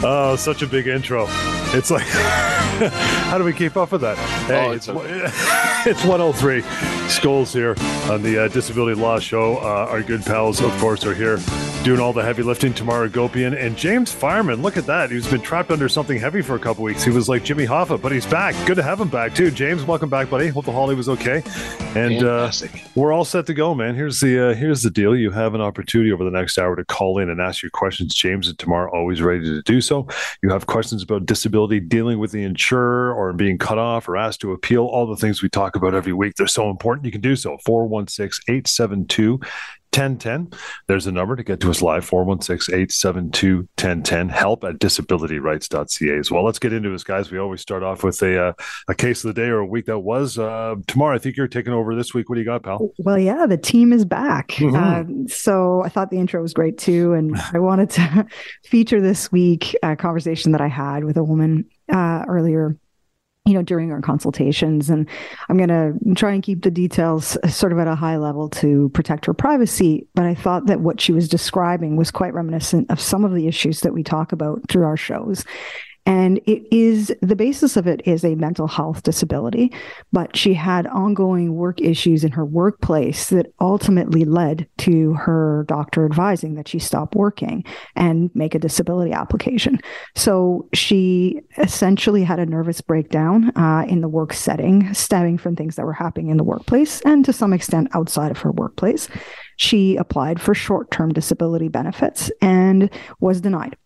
Oh, such a big intro. It's like, how do we keep up with that? Hey, Oh, it's, it's it's 103. Scholes here on the uh, Disability Law Show. Uh, our good pals, of course, are here doing all the heavy lifting. Tamar Agopian and James Fireman. Look at that. He's been trapped under something heavy for a couple weeks. He was like Jimmy Hoffa, but he's back. Good to have him back, too. James, welcome back, buddy. Hope the holiday was okay. And uh, we're all set to go, man. Here's the uh, here's the deal. You have an opportunity over the next hour to call in and ask your questions. James and Tamar always ready to do so. You have questions about disability, dealing with the insurer, or being cut off, or asked to appeal. All the things we talk about every week. They're so important. You can do so. 416-872 1010. There's a number to get to us live 416 872 1010. Help at disabilityrights.ca as well. Let's get into this, guys. We always start off with a uh, a case of the day or a week that was. Uh, Tamar, I think you're taking over this week. What do you got, pal? Well, yeah, the team is back. Mhm. Uh, so I thought the intro was great too. And I wanted to feature this week a conversation that I had with a woman uh, earlier, you know, during our consultations. And I'm going to try and keep the details sort of at a high level to protect her privacy. But I thought that what she was describing was quite reminiscent of some of the issues that we talk about through our shows. And it is the basis of it is a mental health disability, but she had ongoing work issues in her workplace that ultimately led to her doctor advising that she stop working and make a disability application. So she essentially had a nervous breakdown uh, in the work setting, stemming from things that were happening in the workplace and to some extent outside of her workplace. She applied for short term disability benefits and was denied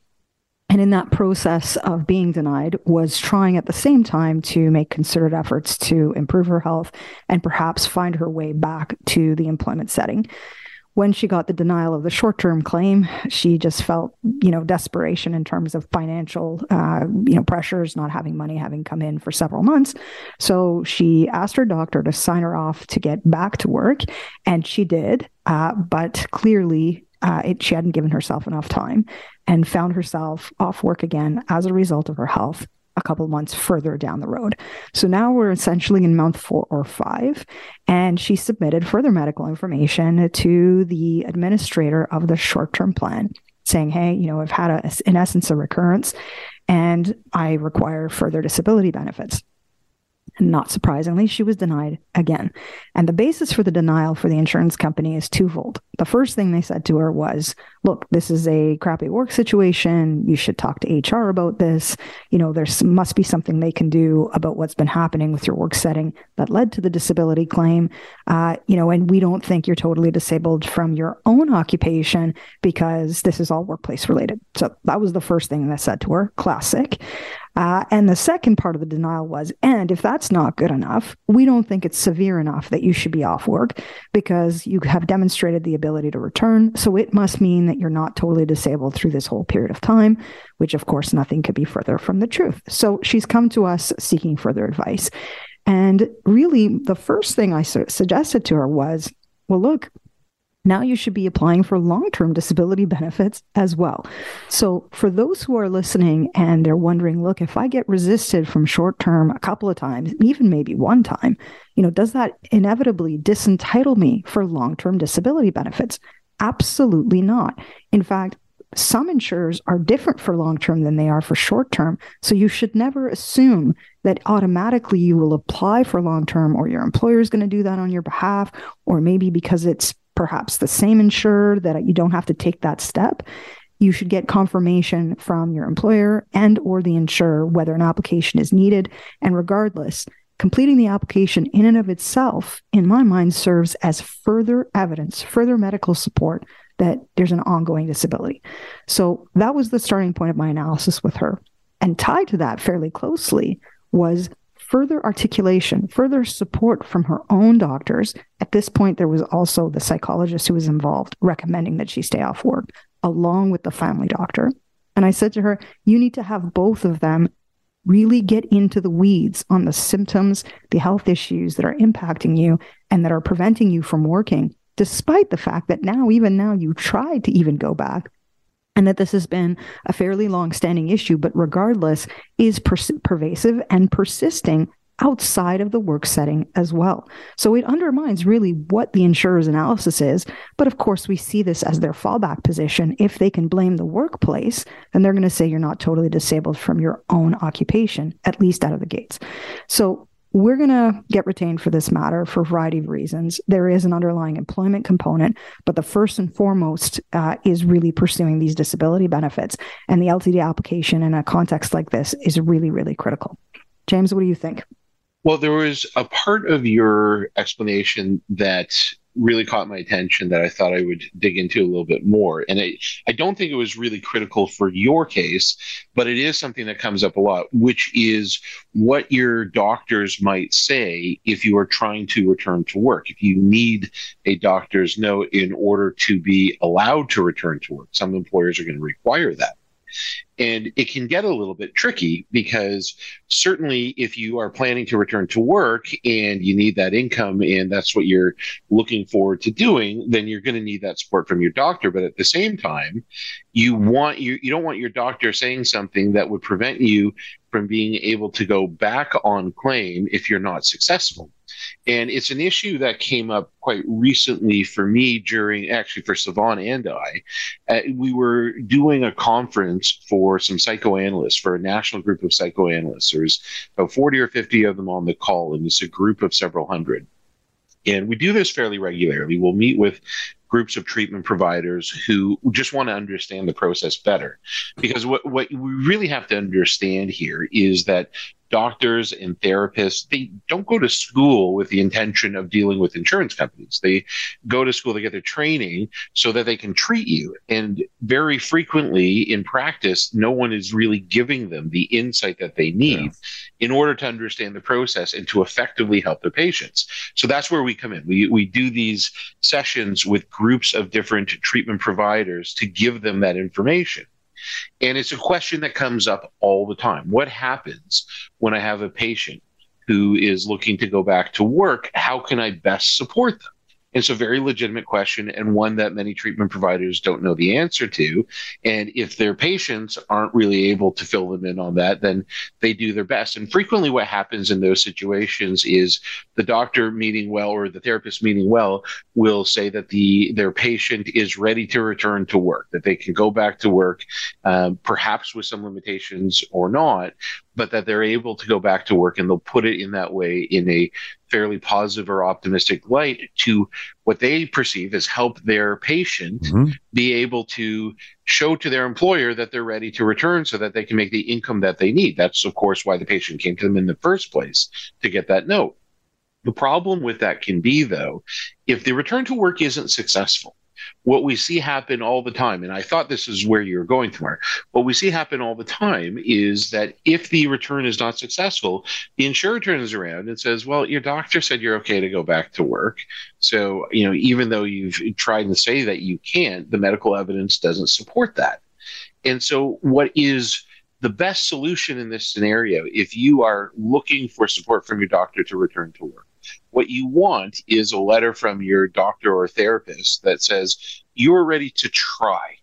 and in that process of being denied was trying at the same time to make concerted efforts to improve her health and perhaps find her way back to the employment setting. When she got the denial of the short-term claim she just felt you know desperation in terms of financial uh, you know pressures not having money having come in for several months. So she asked her doctor to sign her off to get back to work and she did uh, but clearly uh, it, she hadn't given herself enough time and found herself off work again as a result of her health a couple months further down the road. So now we're essentially in month four or five, and she submitted further medical information to the administrator of the short term plan saying, Hey, you know, I've had, a, in essence, a recurrence and I require further disability benefits. And not surprisingly, she was denied again. And the basis for the denial for the insurance company is twofold. The first thing they said to her was, look, this is a crappy work situation. You should talk to HR about this. You know, there must be something they can do about what's been happening with your work setting that led to the disability claim. Uh, you know, and we don't think you're totally disabled from your own occupation because this is all workplace related. So that was the first thing they said to her. Classic. Uh, and the second part of the denial was, and if that's not good enough, we don't think it's severe enough that you should be off work because you have demonstrated the ability to return. So it must mean that you're not totally disabled through this whole period of time, which of course nothing could be further from the truth. So she's come to us seeking further advice. And really, the first thing I su- suggested to her was, well, look, now you should be applying for long term disability benefits as well. So, for those who are listening and they're wondering, look, if I get resisted from short term a couple of times, even maybe one time, you know, does that inevitably disentitle me for long term disability benefits? Absolutely not. In fact, some insurers are different for long term than they are for short term. So you should never assume that automatically you will apply for long term or your employer is going to do that on your behalf, or maybe because it's perhaps the same insurer that you don't have to take that step. You should get confirmation from your employer and or the insurer whether an application is needed. And regardless, completing the application in and of itself, in my mind, serves as further evidence, further medical support that there's an ongoing disability. So that was the starting point of my analysis with her. And tied to that fairly closely was further articulation, further support from her own doctors. At this point, there was also the psychologist who was involved recommending that she stay off work, along with the family doctor. And I said to her, You need to have both of them really get into the weeds on the symptoms, the health issues that are impacting you and that are preventing you from working, despite the fact that now, even now, you tried to even go back and that this has been a fairly long standing issue, but regardless, is pers- pervasive and persisting outside of the work setting as well. So it undermines really what the insurer's analysis is. But of course, we see this as their fallback position. If they can blame the workplace, then they're going to say you're not totally disabled from your own occupation, at least out of the gates. So we're going to get retained for this matter for a variety of reasons. There is an underlying employment component, but the first and foremost uh, is really pursuing these disability benefits. And the LTD application in a context like this is really, really critical. James, what do you think? Well, there was a part of your explanation that really caught my attention that I thought I would dig into a little bit more. And I, I don't think it was really critical for your case, but it is something that comes up a lot, which is what your doctors might say if you are trying to return to work. If you need a doctor's note in order to be allowed to return to work, some employers are going to require that. And it can get a little bit tricky because certainly if you are planning to return to work and you need that income and that's what you're looking forward to doing, then you're going to need that support from your doctor. But at the same time, you want you you don't want your doctor saying something that would prevent you from being able to go back on claim if you're not successful. And it's an issue that came up quite recently for me during, actually, for Savon and I. Uh, we were doing a conference for some psychoanalysts, for a national group of psychoanalysts. There's about 40 or 50 of them on the call, and it's a group of several hundred. And we do this fairly regularly. We'll meet with groups of treatment providers who just want to understand the process better. Because what, what we really have to understand here is that doctors and therapists they don't go to school with the intention of dealing with insurance companies. They go to school to get their training so that they can treat you. And very frequently in practice no one is really giving them the insight that they need yeah. in order to understand the process and to effectively help their patients. So that's where we come in. We, we do these sessions with groups of different treatment providers to give them that information and it's a question that comes up all the time. What happens when I have a patient who is looking to go back to work? How can I best support them? It's a very legitimate question and one that many treatment providers don't know the answer to. And if their patients aren't really able to fill them in on that, then they do their best. And frequently, what happens in those situations is the doctor meeting well or the therapist meeting well will say that the their patient is ready to return to work, that they can go back to work, um, perhaps with some limitations or not, but that they're able to go back to work and they'll put it in that way in a fairly positive or optimistic light to what they perceive as help their patient mm-hmm. be able to show to their employer that they're ready to return so that they can make the income that they need. That's, of course, why the patient came to them in the first place to get that note. The problem with that can be, though, if the return to work isn't successful, what we see happen all the time, and I thought this is where you're going Tamar. What we see happen all the time is that if the return is not successful, the insurer turns around and says, "Well, your doctor said you're okay to go back to work, so you know even though you've tried to say that you can't, the medical evidence doesn't support that." And so, what is the best solution in this scenario, if you are looking for support from your doctor to return to work? What you want is a letter from your doctor or therapist that says you're ready to try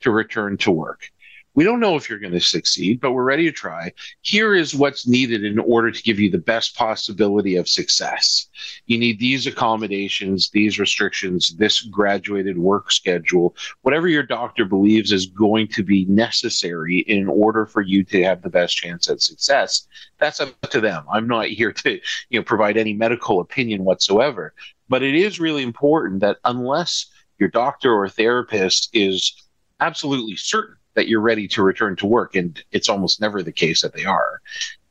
to return to work. We don't know if you're going to succeed, but we're ready to try. Here is what's needed in order to give you the best possibility of success. You need these accommodations, these restrictions, this graduated work schedule, whatever your doctor believes is going to be necessary in order for you to have the best chance at success. That's up to them. I'm not here to, you know, provide any medical opinion whatsoever. But it is really important that unless your doctor or therapist is absolutely certain that you're ready to return to work. And it's almost never the case that they are,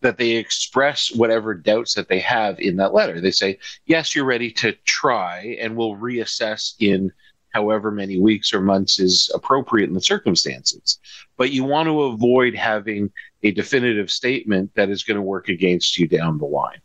that they express whatever doubts that they have in that letter. They say, yes, you're ready to try, and we'll reassess in however many weeks or months is appropriate in the circumstances. But you want to avoid having a definitive statement that is going to work against you down the line.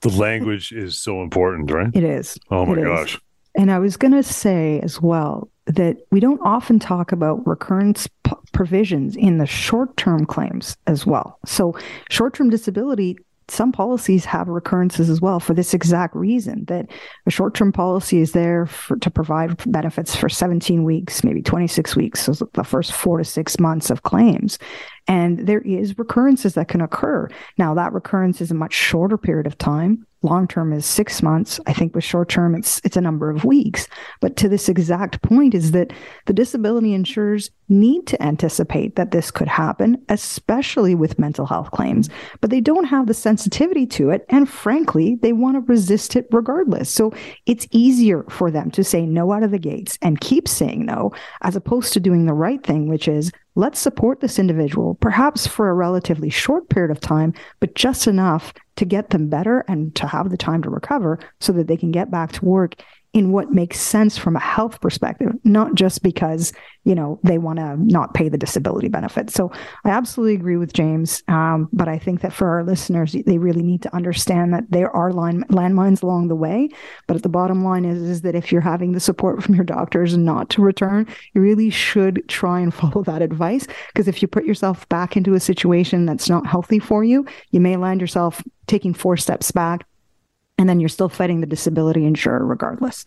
The language is so important, right? It is. Oh my gosh. And I was going to say as well that we don't often talk about recurrence p- provisions in the short term claims as well. So, short term disability, some policies have recurrences as well for this exact reason that a short term policy is there for, to provide benefits for 17 weeks, maybe 26 weeks, so the first four to six months of claims. And there is recurrences that can occur. Now, that recurrence is a much shorter period of time long term is six months. I think with short term, it's it's a number of weeks. But to this exact point is that the disability insurers need to anticipate that this could happen, especially with mental health claims. But they don't have the sensitivity to it, and frankly, they want to resist it regardless. So it's easier for them to say no out of the gates and keep saying no, as opposed to doing the right thing, which is let's support this individual, perhaps for a relatively short period of time, but just enough to get them better and to have the time to recover so that they can get back to work in what makes sense from a health perspective, not just because you know they want to not pay the disability benefit. So I absolutely agree with James, um, but I think that for our listeners, they really need to understand that there are line, landmines along the way. But at the bottom line is is that if you're having the support from your doctors not to return, you really should try and follow that advice because if you put yourself back into a situation that's not healthy for you, you may land yourself taking four steps back and then you're still fighting the disability insurer regardless.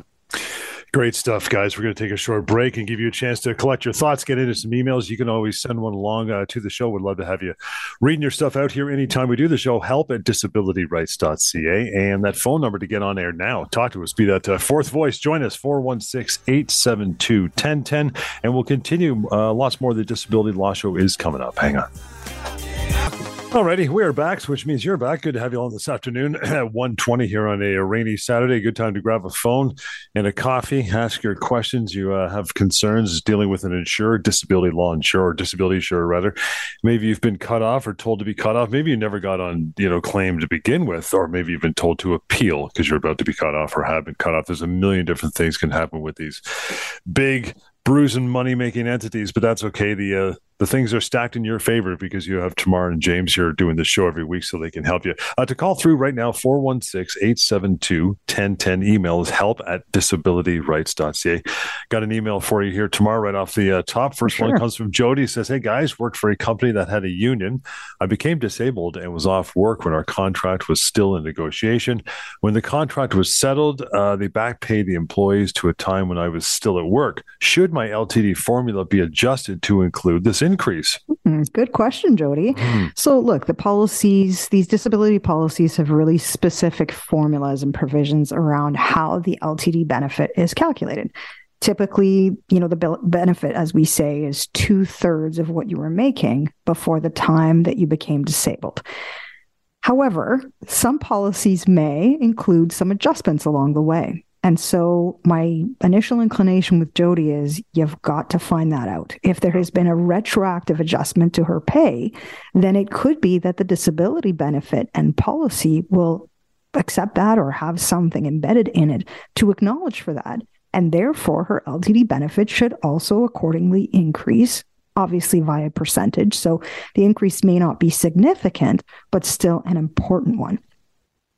Great stuff, guys. We're going to take a short break and give you a chance to collect your thoughts, get into some emails. You can always send one along uh, to the show. We'd love to have you reading your stuff out here anytime we do the show. Help at disabilityrights.ca. And that phone number to get on air now. Talk to us. Be that uh, fourth voice. Join us, 416 872 1010. And we'll continue. Uh, lots more of the Disability Law Show is coming up. Hang on. Alrighty, we are back, which means you're back. Good to have you on this afternoon at 1.20 here on a, rainy Saturday. Good time to grab a phone and a coffee, ask your questions. You uh, have concerns dealing with an insurer, disability law insurer, disability insurer rather. Maybe you've been cut off or told to be cut off. Maybe you never got on, you know, claim to begin with, or maybe you've been told to appeal because you're about to be cut off or have been cut off. There's a million different things can happen with these big bruising money making entities, but that's okay. The uh, the things are stacked in your favor because you have Tamar and James here doing the show every week so they can help you. Uh, to call through right now, 416 872 1010. Email is help at disabilityrights.ca. Got an email for you here Tamar, right off the uh, top. First sure. one comes from Jody. says, Hey guys, worked for a company that had a union. I became disabled and was off work when our contract was still in negotiation. When the contract was settled, uh, they back paid the employees to a time when I was still at work. Should my LTD formula be adjusted to include this increase? Mm, good question, Jody. Mm. So, look, the policies, these disability policies have really specific formulas and provisions around how the LTD benefit is calculated. Typically, you know, the benefit, as we say, is two thirds of what you were making before the time that you became disabled. However, some policies may include some adjustments along the way. And so my initial inclination with Jody is you've got to find that out. If there has been a retroactive adjustment to her pay, then it could be that the disability benefit and policy will accept that or have something embedded in it to acknowledge for that. And therefore, her LTD benefit should also accordingly increase, obviously via percentage. So the increase may not be significant, but still an important one.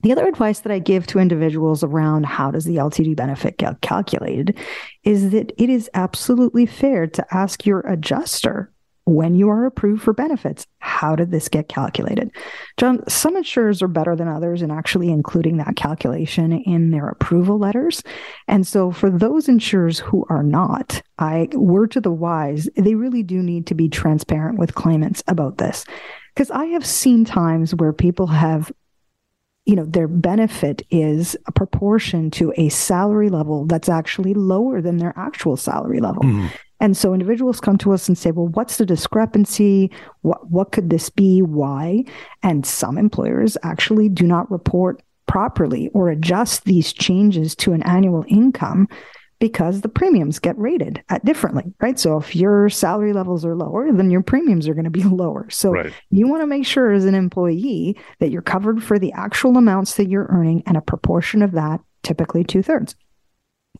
The other advice that I give to individuals around how does the LTD benefit get calculated is that it is absolutely fair to ask your adjuster when you are approved for benefits, how did this get calculated? John, some insurers are better than others in actually including that calculation in their approval letters. And so for those insurers who are not, I word to the wise, they really do need to be transparent with claimants about this. Because I have seen times where people have you know their benefit is a proportion to a salary level that's actually lower than their actual salary level. Mm. and so individuals come to us and say well what's the discrepancy? What what could this be? Why? And some employers actually do not report properly or adjust these changes to an annual income because the premiums get rated at differently, right? So if your salary levels are lower, then your premiums are going to be lower. So right. you want to make sure as an employee that you're covered for the actual amounts that you're earning and a proportion of that, typically two thirds.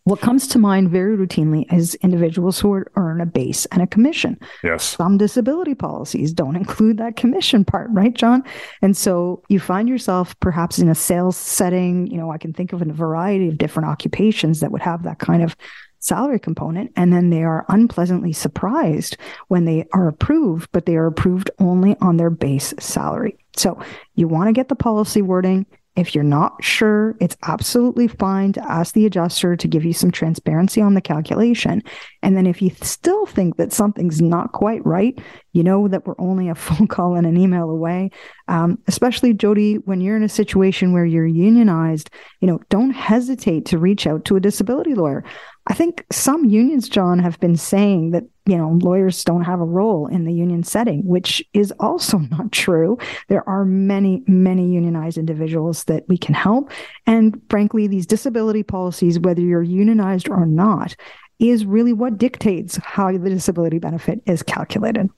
What comes to mind very routinely is individuals who earn a base and a commission. Yes. Some disability policies don't include that commission part, right, John? And so you find yourself perhaps in a sales setting. You know, I can think of a variety of different occupations that would have that kind of salary component. And then they are unpleasantly surprised when they are approved, but they are approved only on their base salary. So you want to get the policy wording If you're not sure, it's absolutely fine to ask the adjuster to give you some transparency on the calculation. And then if you still think that something's not quite right, you know that we're only a phone call and an email away. Um, especially Jody, when you're in a situation where you're unionized, you know, don't hesitate to reach out to a disability lawyer. I think some unions, John, have been saying that, you know, lawyers don't have a role in the union setting, which is also not true. There are many, many unionized individuals that we can help. And frankly, these disability policies, whether you're unionized or not, is really what dictates how the disability benefit is calculated.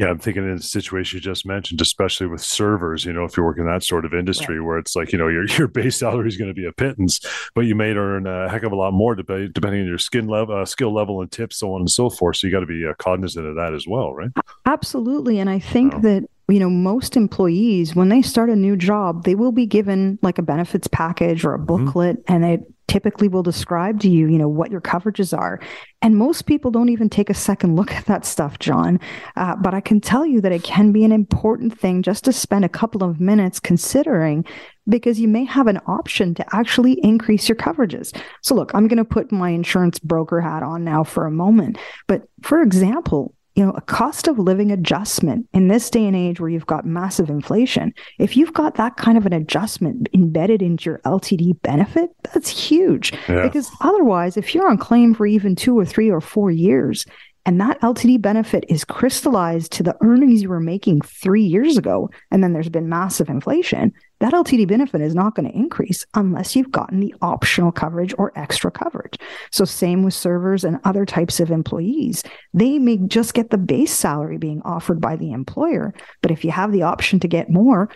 Yeah, I'm thinking in the situation you just mentioned, especially with servers, you know, if you're working in that sort of industry right. where it's like, you know, your your base salary is going to be a pittance, but you may earn a heck of a lot more depending on your skin level, uh, skill level and tips, so on and so forth. So you got to be uh, cognizant of that as well, right? Absolutely. And I think that you know most employees when they start a new job they will be given like a benefits package or a mm-hmm. booklet mm-hmm. and they typically will describe to you you know what your coverages are and most people don't even take a second look at that stuff john uh, but i can tell you that it can be an important thing just to spend a couple of minutes considering because you may have an option to actually increase your coverages. So, look, I'm going to put my insurance broker hat on now for a moment. But for example, you know, a cost of living adjustment in this day and age where you've got massive inflation, if you've got that kind of an adjustment embedded into your LTD benefit, that's huge. Yeah. Because otherwise, if you're on claim for even two or three or four years, and that LTD benefit is crystallized to the earnings you were making three years ago, and then there's been massive inflation, that LTD benefit is not going to increase unless you've gotten the optional coverage or extra coverage. So, same with servers and other types of employees. They may just get the base salary being offered by the employer. But if you have the option to get more,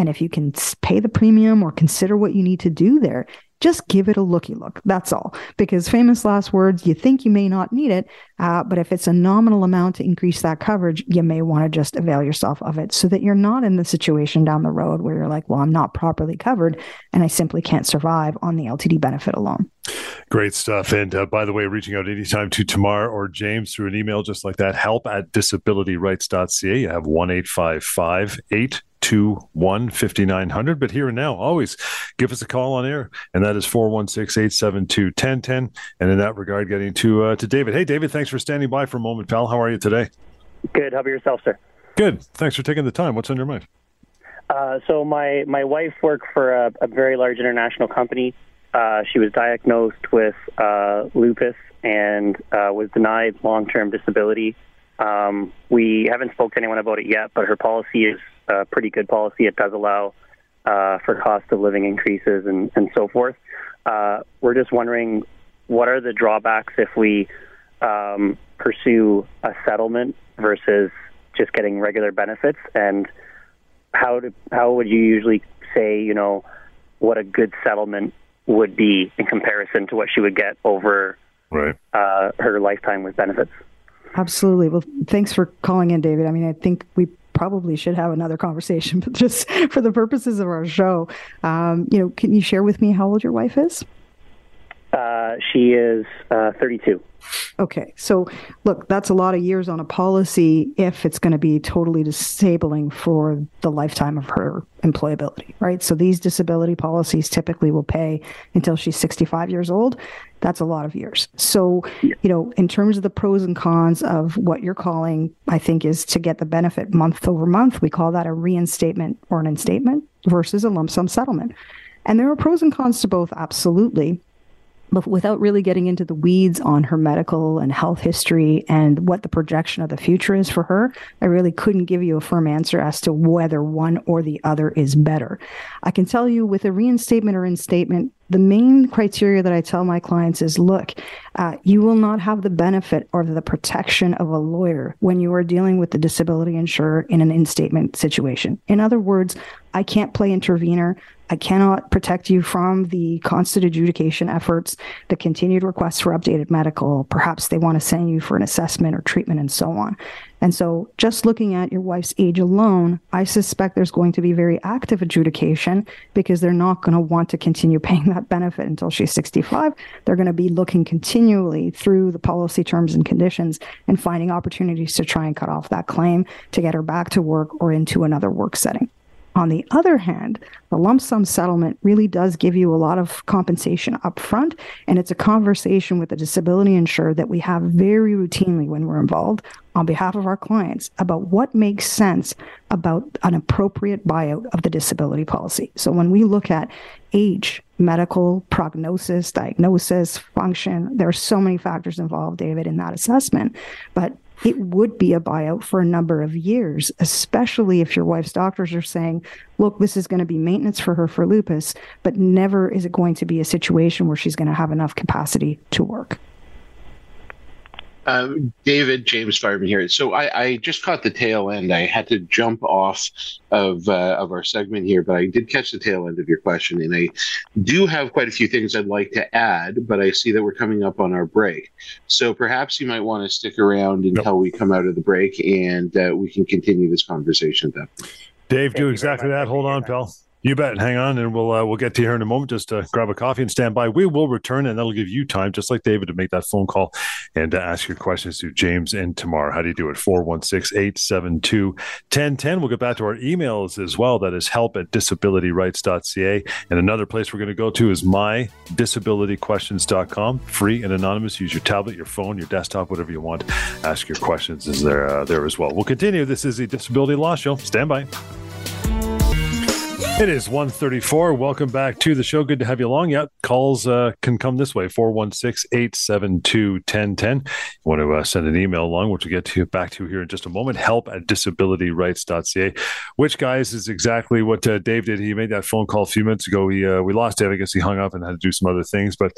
and if you can pay the premium or consider what you need to do there, just give it a looky look. That's all. Because famous last words, you think you may not need it, uh, but if it's a nominal amount to increase that coverage, you may want to just avail yourself of it so that you're not in the situation down the road where you're like, well, I'm not properly covered and I simply can't survive on the LTD benefit alone. Great stuff. And uh, by the way, reaching out anytime to Tamar or James through an email just like that, help at disabilityrights.ca. You have 1 855 821 5900. But here and now, always give us a call on air, and that is 416 872 1010. And in that regard, getting to uh, to David. Hey, David, thanks for standing by for a moment, pal. How are you today? Good. How about yourself, sir? Good. Thanks for taking the time. What's on your mind? Uh, so my my wife worked for a, a very large international company. Uh, she was diagnosed with uh, lupus and uh, was denied long-term disability. Um, we haven't spoke to anyone about it yet, but her policy is a pretty good policy. It does allow uh, for cost of living increases and, and so forth. Uh, we're just wondering what are the drawbacks if we um, pursue a settlement versus just getting regular benefits, and how do, how would you usually say you know what a good settlement would be in comparison to what she would get over right. uh, her lifetime with benefits. Absolutely. Well, thanks for calling in, David. I mean, I think we probably should have another conversation, but just for the purposes of our show, um, you know, can you share with me how old your wife is? Uh, she is uh, 32. Okay. So, look, that's a lot of years on a policy if it's going to be totally disabling for the lifetime of her employability, right? So, these disability policies typically will pay until she's 65 years old. That's a lot of years. So, you know, in terms of the pros and cons of what you're calling, I think is to get the benefit month over month, we call that a reinstatement or an instatement versus a lump sum settlement. And there are pros and cons to both, absolutely but without really getting into the weeds on her medical and health history and what the projection of the future is for her, I really couldn't give you a firm answer as to whether one or the other is better. I can tell you with a reinstatement or instatement, the main criteria that I tell my clients is look, uh, you will not have the benefit or the protection of a lawyer when you are dealing with the disability insurer in an instatement situation. In other words, I can't play intervener. I cannot protect you from the constant adjudication efforts, the continued requests for updated medical. Perhaps they want to send you for an assessment or treatment and so on. And so, just looking at your wife's age alone, I suspect there's going to be very active adjudication because they're not going to want to continue paying that benefit until she's 65. They're going to be looking continually through the policy terms and conditions and finding opportunities to try and cut off that claim to get her back to work or into another work setting On the other hand, the lump sum settlement really does give you a lot of compensation up front. And it's a conversation with the disability insurer that we have very routinely when we're involved on behalf of our clients about what makes sense about an appropriate buyout of the disability policy. So when we look at age, medical prognosis, diagnosis, function, there are so many factors involved, David, in that assessment. But it would be a buyout for a number of years, especially if your wife's doctors are saying, look, this is going to be maintenance for her for lupus, but never is it going to be a situation where she's going to have enough capacity to work. Uh, David James Fireman here. So I, I, just caught the tail end. I had to jump off of uh, of our segment here, but I did catch the tail end of your question, and I do have quite a few things I'd like to add. But I see that we're coming up on our break, so perhaps you might want to stick around until we come out of the break, and uh, we can continue this conversation then. Dave, Thank do exactly that. Hold on, pal. You bet. Hang on, and we'll uh, we'll get to you here in a moment. Just uh, grab a coffee and stand by. We will return, and that'll give you time, just like David, to make that phone call and to ask your questions to James and Tamar. How do you do it? 416-872-1010. We'll get back to our emails as well. That is help at disabilityrights.ca. And another place we're going to go to is mydisabilityquestions.com. Free and anonymous. Use your tablet, your phone, your desktop, whatever you want. Ask your questions is there uh, there as well. We'll continue. This is the Disability Law Show. Stand by. It is 134. Welcome back to the show. Good to have you along. Yeah, calls uh, can come this way 416 872 1010. Want to uh, send an email along, which we'll get to back to here in just a moment. Help at disabilityrights.ca, which, guys, is exactly what uh, Dave did. He made that phone call a few minutes ago. We, uh, we lost Dave. I guess he hung up and had to do some other things. But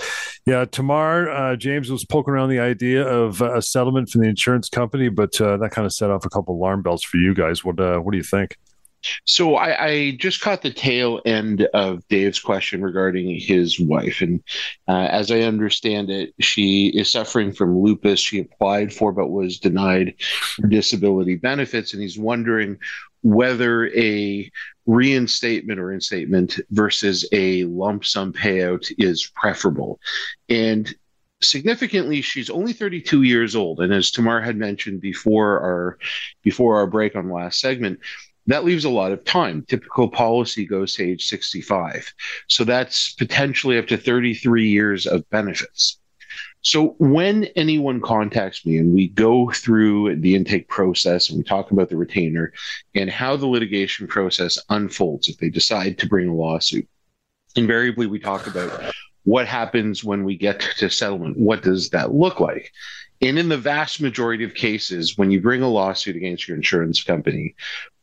yeah, Tamar, uh, James was poking around the idea of uh, a settlement from the insurance company, but that kind of set off a couple alarm bells for you guys. What, what do you think? So I, I, just caught the tail end of Dave's question regarding his wife, and uh, as I understand it, she is suffering from lupus. She applied for but was denied disability benefits, and he's wondering whether a reinstatement or instatement versus a lump sum payout is preferable. And significantly she's only 32 years old and as tamar had mentioned before our before our break on last segment that leaves a lot of time. Typical policy goes to age 65. So that's potentially up to 33 years of benefits. So when anyone contacts me and we go through the intake process and we talk about the retainer and how the litigation process unfolds if they decide to bring a lawsuit, invariably we talk about what happens when we get to settlement. What does that look like? And in the vast majority of cases, when you bring a lawsuit against your insurance company,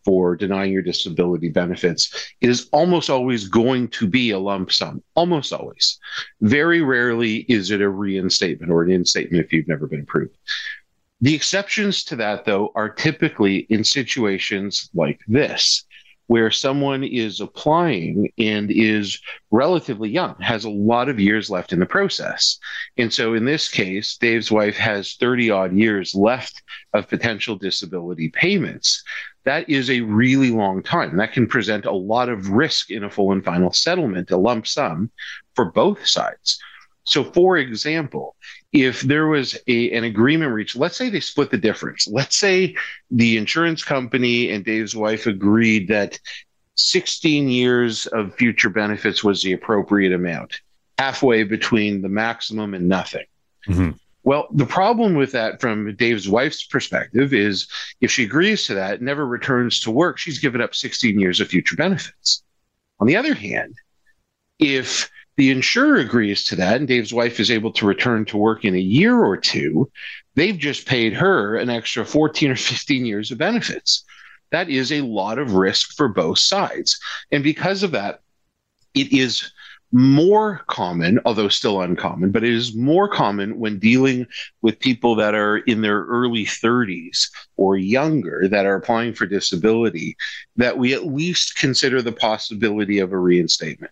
for denying your disability benefits, is almost always going to be a lump sum. Almost always. Very rarely is it a reinstatement or an instatement if you've never been approved. The exceptions to that, though, are typically in situations like this, where someone is applying and is relatively young, has a lot of years left in the process. And so in this case, Dave's wife has 30 odd years left of potential disability payments that is a really long time. That can present a lot of risk in a full and final settlement, a lump sum for both sides. So, for example, if there was a, an agreement reached, let's say they split the difference. Let's say the insurance company and Dave's wife agreed that 16 years of future benefits was the appropriate amount, halfway between the maximum and nothing. Mm-hmm. Well, the problem with that from Dave's wife's perspective is if she agrees to that, never returns to work, she's given up 16 years of future benefits. On the other hand, if the insurer agrees to that and Dave's wife is able to return to work in a year or two, they've just paid her an extra 14 or 15 years of benefits. That is a lot of risk for both sides. And because of that, it is more common, although still uncommon, but it is more common when dealing with people that are in their early 30s or younger that are applying for disability, that we at least consider the possibility of a reinstatement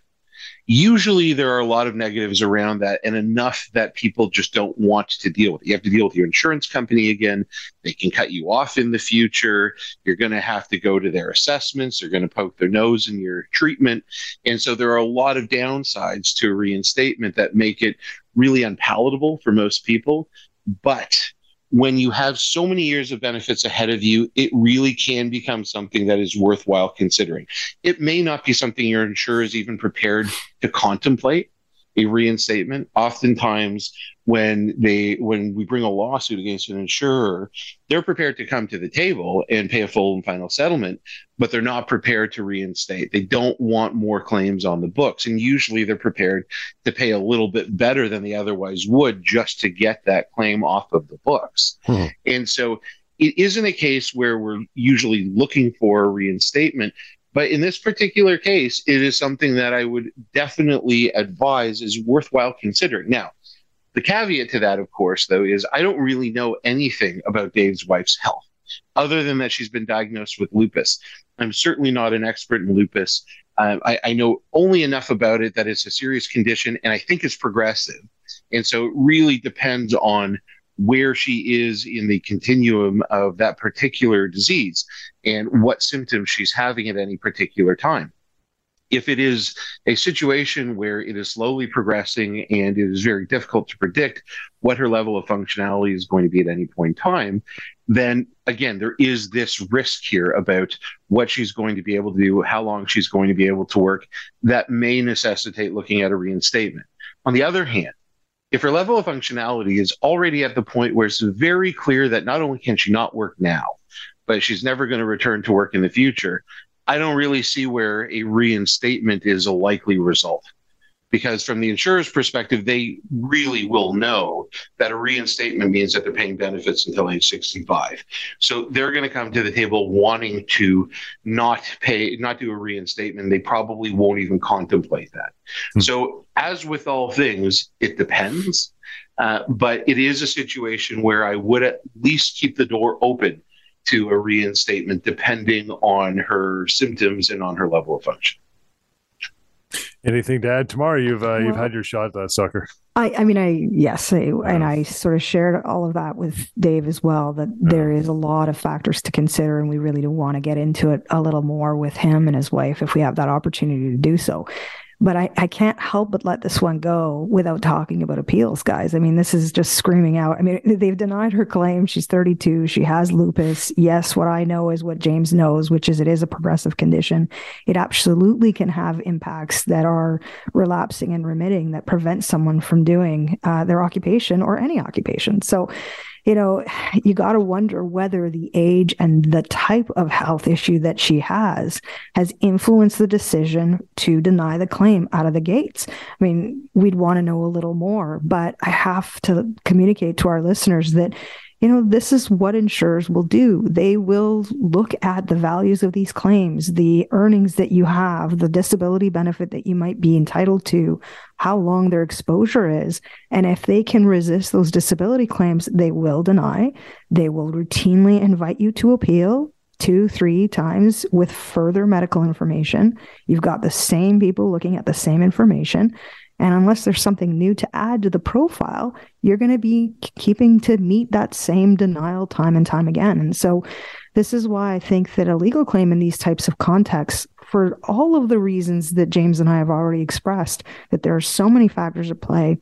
usually there are a lot of negatives around that and enough that people just don't want to deal with it. You have to deal with your insurance company again. They can cut you off in the future. You're going to have to go to their assessments. They're going to poke their nose in your treatment. And so there are a lot of downsides to a reinstatement that make it really unpalatable for most people. But when you have so many years of benefits ahead of you, it really can become something that is worthwhile considering. It may not be something your insurer is even prepared to contemplate a reinstatement. Oftentimes, when they when we bring a lawsuit against an insurer, they're prepared to come to the table and pay a full and final settlement, but they're not prepared to reinstate. They don't want more claims on the books, and usually they're prepared to pay a little bit better than they otherwise would just to get that claim off of the books. Hmm. And so it isn't a case where we're usually looking for a reinstatement, but in this particular case, it is something that I would definitely advise is worthwhile considering. Now, the caveat to that, of course, though, is I don't really know anything about Dave's wife's health other than that she's been diagnosed with lupus. I'm certainly not an expert in lupus. Um, I, I, know only enough about it that it's a serious condition and I think it's progressive. And so it really depends on where she is in the continuum of that particular disease and what symptoms she's having at any particular time. If it is a situation where it is slowly progressing and it is very difficult to predict what her level of functionality is going to be at any point in time, then again, there is this risk here about what she's going to be able to do, how long she's going to be able to work, that may necessitate looking at a reinstatement. On the other hand, if her level of functionality is already at the point where it's very clear that not only can she not work now, but she's never going to return to work in the future, I don't really see where a reinstatement is a likely result because from the insurer's perspective, they really will know that a reinstatement means that they're paying benefits until age 65. So they're going to come to the table wanting to not pay, not do a reinstatement. They probably won't even contemplate that. Mm-hmm. So, as with all things, it depends. Uh, but it is a situation where I would at least keep the door open to a reinstatement depending on her symptoms and on her level of function. Anything to add, Tamar? You've uh, well, you've had your shot, that sucker. I, I mean, I yes, I, and I sort of shared all of that with Dave as well. That there is a lot of factors to consider, and we really do want to get into it a little more with him and his wife if we have that opportunity to do so but I, I can't help but let this one go without talking about appeals, guys. I mean, this is just screaming out. I mean, they've denied her claim. She's 32. She has lupus. Yes, what I know is what James knows, which is it is a progressive condition. It absolutely can have impacts that are relapsing and remitting that prevent someone from doing uh, their occupation or any occupation. So you know, you got to wonder whether the age and the type of health issue that she has has influenced the decision to deny the claim out of the gates. I mean, we'd want to know a little more, but I have to communicate to our listeners that you know, this is what insurers will do. They will look at the values of these claims, the earnings that you have, the disability benefit that you might be entitled to, how long their exposure is. And if they can resist those disability claims, they will deny. They will routinely invite you to appeal two, three times with further medical information. You've got the same people looking at the same information. And unless there's something new to add to the profile, you're going to be keeping to meet that same denial time and time again. And so, this is why I think that a legal claim in these types of contexts, for all of the reasons that James and I have already expressed, that there are so many factors at play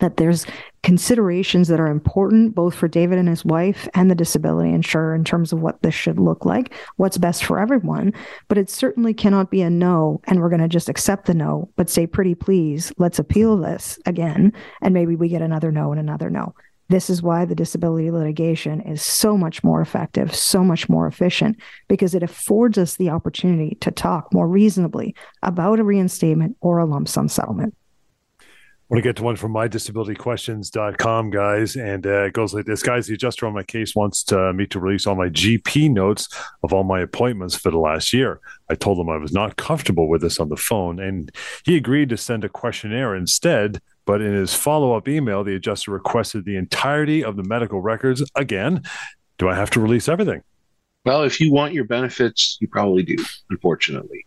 that there's considerations that are important both for David and his wife and the disability insurer in terms of what this should look like, what's best for everyone. But it certainly cannot be a no, and we're going to just accept the no, but say, pretty please, let's appeal this again. And maybe we get another no and another no. This is why the disability litigation is so much more effective, so much more efficient, because it affords us the opportunity to talk more reasonably about a reinstatement or a lump sum settlement want to get to one from mydisabilityquestions.com, guys. And uh, it goes like this Guys, the adjuster on my case wants to, me to release all my GP notes of all my appointments for the last year. I told him I was not comfortable with this on the phone, and he agreed to send a questionnaire instead. But in his follow up email, the adjuster requested the entirety of the medical records again. Do I have to release everything? Well, if you want your benefits, you probably do, unfortunately.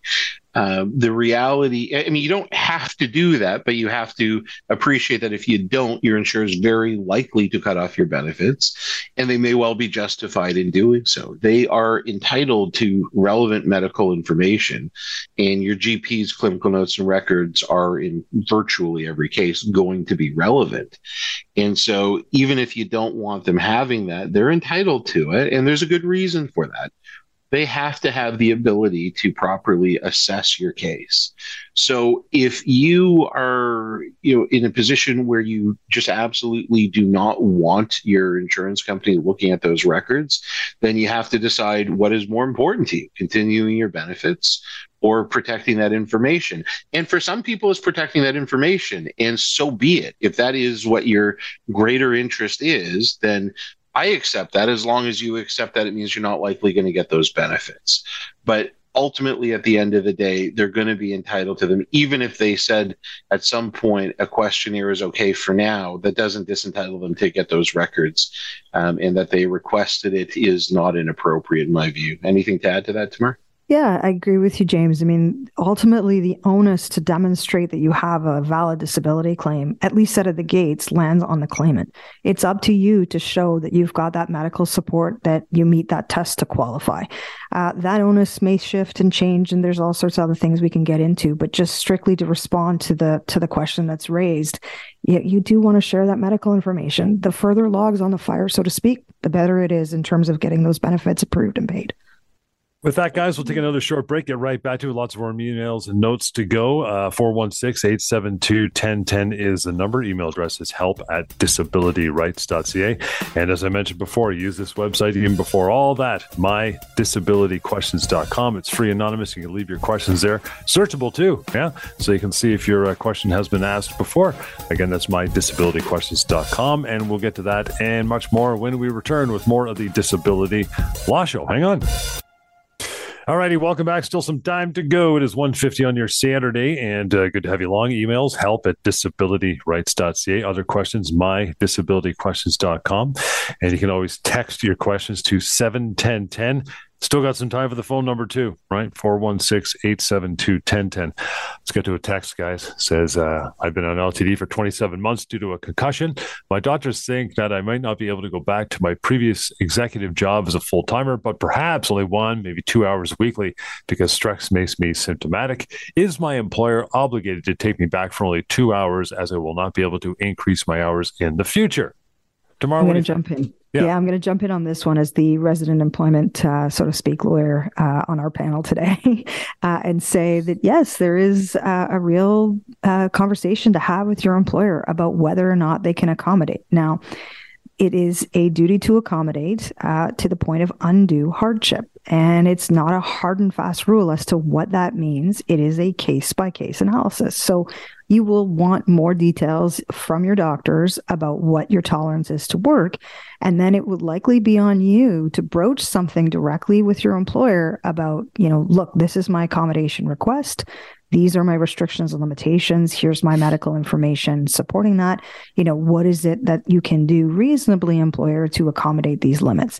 Um, the reality, I mean, you don't have to do that, but you have to appreciate that if you don't, your insurer is very likely to cut off your benefits, and they may well be justified in doing so. They are entitled to relevant medical information, and your GP's clinical notes and records are in virtually every case going to be relevant. And so, even if you don't want them having that, they're entitled to it, and there's a good reason for that they have to have the ability to properly assess your case. So if you are you know in a position where you just absolutely do not want your insurance company looking at those records, then you have to decide what is more important to you, continuing your benefits or protecting that information. And for some people it's protecting that information and so be it. If that is what your greater interest is, then I accept that as long as you accept that it means you're not likely going to get those benefits. But ultimately, at the end of the day, they're going to be entitled to them, even if they said at some point a questionnaire is okay for now. That doesn't disentitle them to get those records, um, and that they requested it is not inappropriate in my view. Anything to add to that, Tamar? Yeah, I agree with you, James. I mean, ultimately, the onus to demonstrate that you have a valid disability claim, at least out of the gates, lands on the claimant. It's up to you to show that you've got that medical support, that you meet that test to qualify. Uh, that onus may shift and change, and there's all sorts of other things we can get into. But just strictly to respond to the to the question that's raised, you, you do want to share that medical information. The further logs on the fire, so to speak, the better it is in terms of getting those benefits approved and paid. With that, guys, we'll take another short break. Get right back to it. Lots of more emails and notes to go. Uh, 416 872 1010 is the number. Email address is help at disabilityrights.ca. And as I mentioned before, use this website even before all that, mydisabilityquestions.com. It's free, anonymous. You can leave your questions there. Searchable too. Yeah. So you can see if your uh, question has been asked before. Again, that's mydisabilityquestions.com. And we'll get to that and much more when we return with more of the Disability Law Show. Hang on. All righty, welcome back. Still some time to go. It is 1.50 on your Saturday, and uh, good to have you along. Emails, help at disabilityrights.ca. Other questions, mydisabilityquestions.com. And you can always text your questions to 71010. Still got some time for the phone number too, right? 416-872-1010. Let's get to a text, guys. says, uh, I've been on LTD for 27 months due to a concussion. My doctors think that I might not be able to go back to my previous executive job as a full timer, but perhaps only one, maybe two hours weekly because stress makes me symptomatic. Is my employer obligated to take me back for only two hours as I will not be able to increase my hours in the future? Tamar, I'm going to jump in. Yeah. yeah. I'm going to jump in on this one as the resident employment, uh, so to speak, lawyer uh, on our panel today uh, and say that yes, there is uh, a real uh, conversation to have with your employer about whether or not they can accommodate. Now, it is a duty to accommodate uh, to the point of undue hardship. And it's not a hard and fast rule as to what that means. It is a case by case analysis. So you will want more details from your doctors about what your tolerance is to work. And then it would likely be on you to broach something directly with your employer about, you know, look, this is my accommodation request. These are my restrictions and limitations. Here's my medical information supporting that. You know, what is it that you can do reasonably, employer, to accommodate these limits?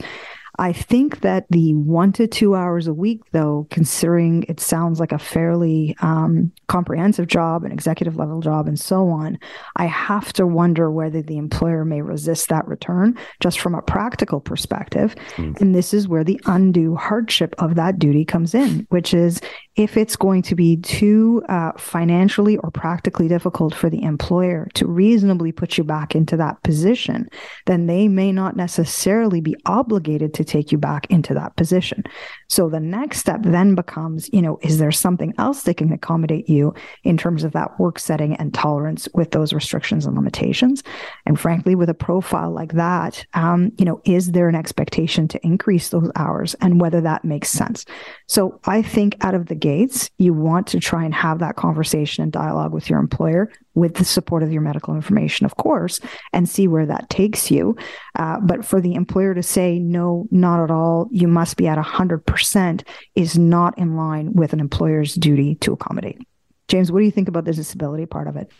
I think that the one to two hours a week, though, considering it sounds like a fairly um, comprehensive job, an executive level job, and so on, I have to wonder whether the employer may resist that return just from a practical perspective. Mm. And this is where the undue hardship of that duty comes in, which is if it's going to be too uh, financially or practically difficult for the employer to reasonably put you back into that position, then they may not necessarily be obligated to take you back into that position. So the next step then becomes, you know, is there something else that can accommodate you in terms of that work setting and tolerance with those restrictions and limitations? And frankly, with a profile like that, um, you know, is there an expectation to increase those hours and whether that makes sense? So I think out of the gates, you want to try and have that conversation and dialogue with your employer with the support of your medical information, of course, and see where that takes you. Uh, but for the employer to say, no, not at all, you must be at 100% is not in line with an employer's duty to accommodate. James, what do you think about the disability part of it?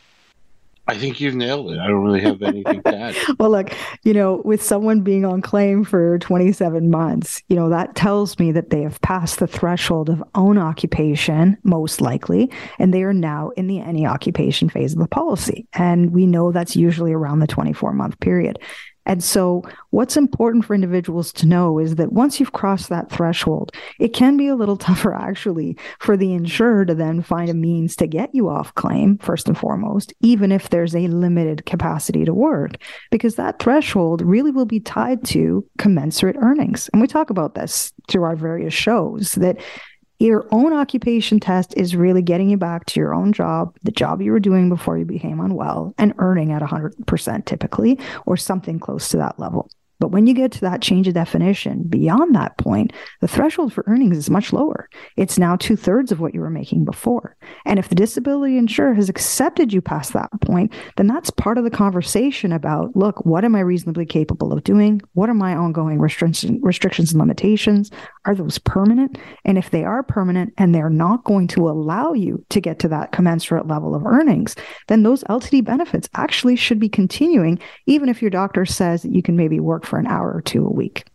I think you've nailed it. I don't really have anything to add. well, look, you know, with someone being on claim for 27 months, you know, that tells me that they have passed the threshold of own occupation, most likely, and they are now in the any occupation phase of the policy. And we know that's usually around the 24 month period. And so, what's important for individuals to know is that once you've crossed that threshold, it can be a little tougher actually for the insurer to then find a means to get you off claim, first and foremost, even if there's a limited capacity to work, because that threshold really will be tied to commensurate earnings. And we talk about this through our various shows that your own occupation test is really getting you back to your own job, the job you were doing before you became unwell, and earning at 100% typically, or something close to that level. But when you get to that change of definition beyond that point, the threshold for earnings is much lower. It's now two thirds of what you were making before. And if the disability insurer has accepted you past that point, then that's part of the conversation about look, what am I reasonably capable of doing? What are my ongoing restriction, restrictions and limitations? Are those permanent? And if they are permanent and they're not going to allow you to get to that commensurate level of earnings, then those LTD benefits actually should be continuing, even if your doctor says that you can maybe work for an hour or two a week.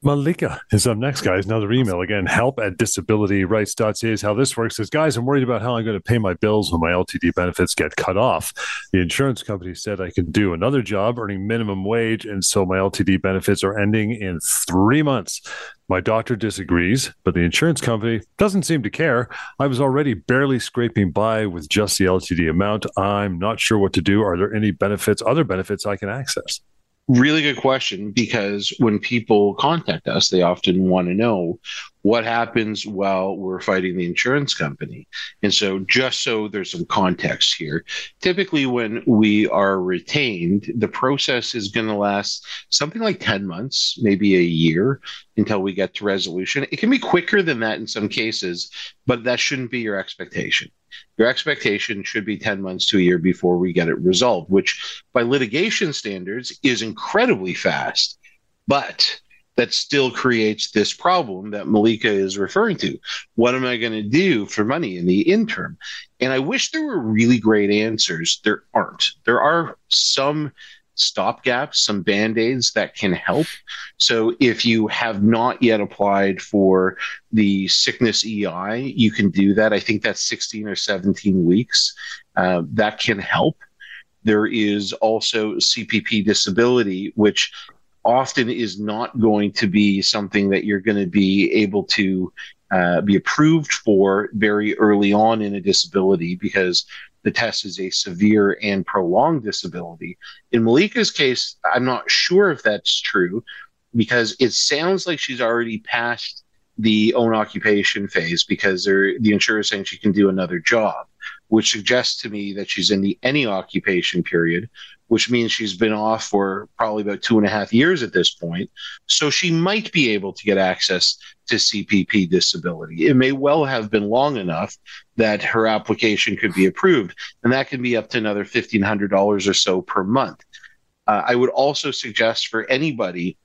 Malika is up next, guys. Another email again. Help at disabilityrights.ca is how this works. Says, guys, I'm worried about how I'm going to pay my bills when my LTD benefits get cut off. The insurance company said I can do another job earning minimum wage, and so my LTD benefits are ending in three months. My doctor disagrees, but the insurance company doesn't seem to care. I was already barely scraping by with just the LTD amount. I'm not sure what to do. Are there any benefits, other benefits I can access? Really good question because when people contact us, they often want to know what happens while we're fighting the insurance company. And so, just so there's some context here, typically when we are retained, the process is going to last something like 10 months, maybe a year until we get to resolution. It can be quicker than that in some cases, but that shouldn't be your expectation. Your expectation should be 10 months to a year before we get it resolved, which by litigation standards is incredibly fast. But that still creates this problem that Malika is referring to. What am I going to do for money in the interim? And I wish there were really great answers. There aren't. There are some stopgaps, some band aids that can help. So if you have not yet applied for the sickness EI, you can do that. I think that's 16 or 17 weeks. Uh, that can help. There is also CPP disability, which often is not going to be something that you're going to be able to uh, be approved for very early on in a disability because the test is a severe and prolonged disability. In Malika's case, I'm not sure if that's true because it sounds like she's already passed the own occupation phase because the insurer is saying she can do another job, which suggests to me that she's in the any occupation period, which means she's been off for probably about two and a half years at this point. So she might be able to get access to CPP disability. It may well have been long enough that her application could be approved, and that can be up to another $1,500 or so per month. Uh, I would also suggest for anybody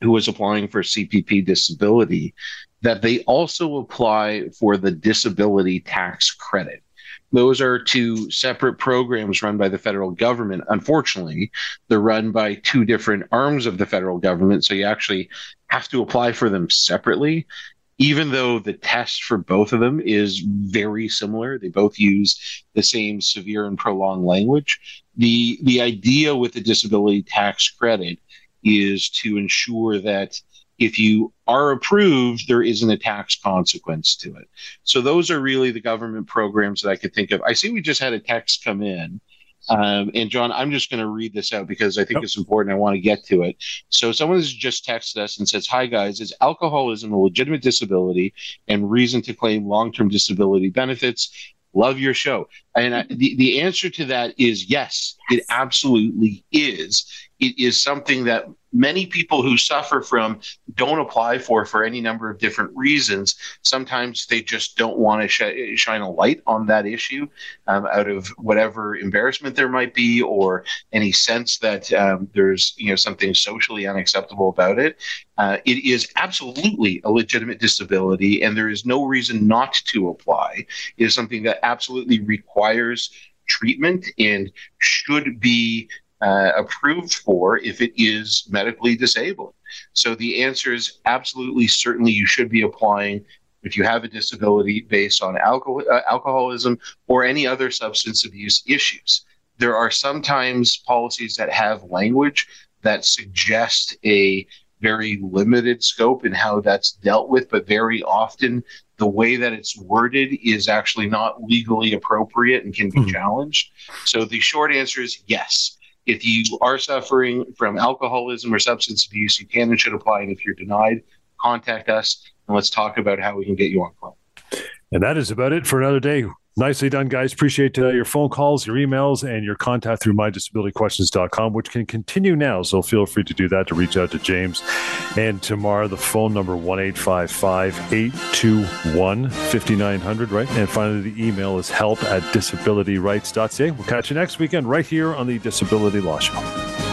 who is applying for CPP disability that they also apply for the disability tax credit. Those are two separate programs run by the federal government. Unfortunately, they're run by two different arms of the federal government. So you actually have to apply for them separately, even though the test for both of them is very similar. They both use the same severe and prolonged language. The, the idea with the disability tax credit is to ensure that if you are approved, there isn't a tax consequence to it. So those are really the government programs that I could think of. I see we just had a text come in. Um, and John, I'm just going to read this out because I think yep. it's important. I want to get to it. So someone has just texted us and says, "Hi guys, is alcoholism a legitimate disability and reason to claim long-term disability benefits? Love your show." And I, the the answer to that is yes, yes, it absolutely is. It is something that many people who suffer from don't apply for for any number of different reasons. Sometimes they just don't want to sh- shine a light on that issue um, out of whatever embarrassment there might be or any sense that um, there's you know something socially unacceptable about it. Uh, it is absolutely a legitimate disability, and there is no reason not to apply. It is something that absolutely requires treatment and should be uh, approved for if it is medically disabled. So the answer is absolutely, certainly, you should be applying if you have a disability based on alcohol, uh, alcoholism or any other substance abuse issues. There are sometimes policies that have language that suggest a very limited scope in how that's dealt with, but very often the way that it's worded is actually not legally appropriate and can be mm-hmm. challenged. So the short answer is yes. If you are suffering from alcoholism or substance abuse, you can and should apply. And if you're denied, contact us and let's talk about how we can get you on claim. And that is about it for another day. Nicely done, guys. Appreciate uh, your phone calls, your emails, and your contact through mydisabilityquestions.com, which can continue now. So feel free to do that to reach out to James. And Tamar, the phone number 1 821 5900, right? And finally, the email is help at disabilityrights.ca. We'll catch you next weekend right here on the Disability Law Show.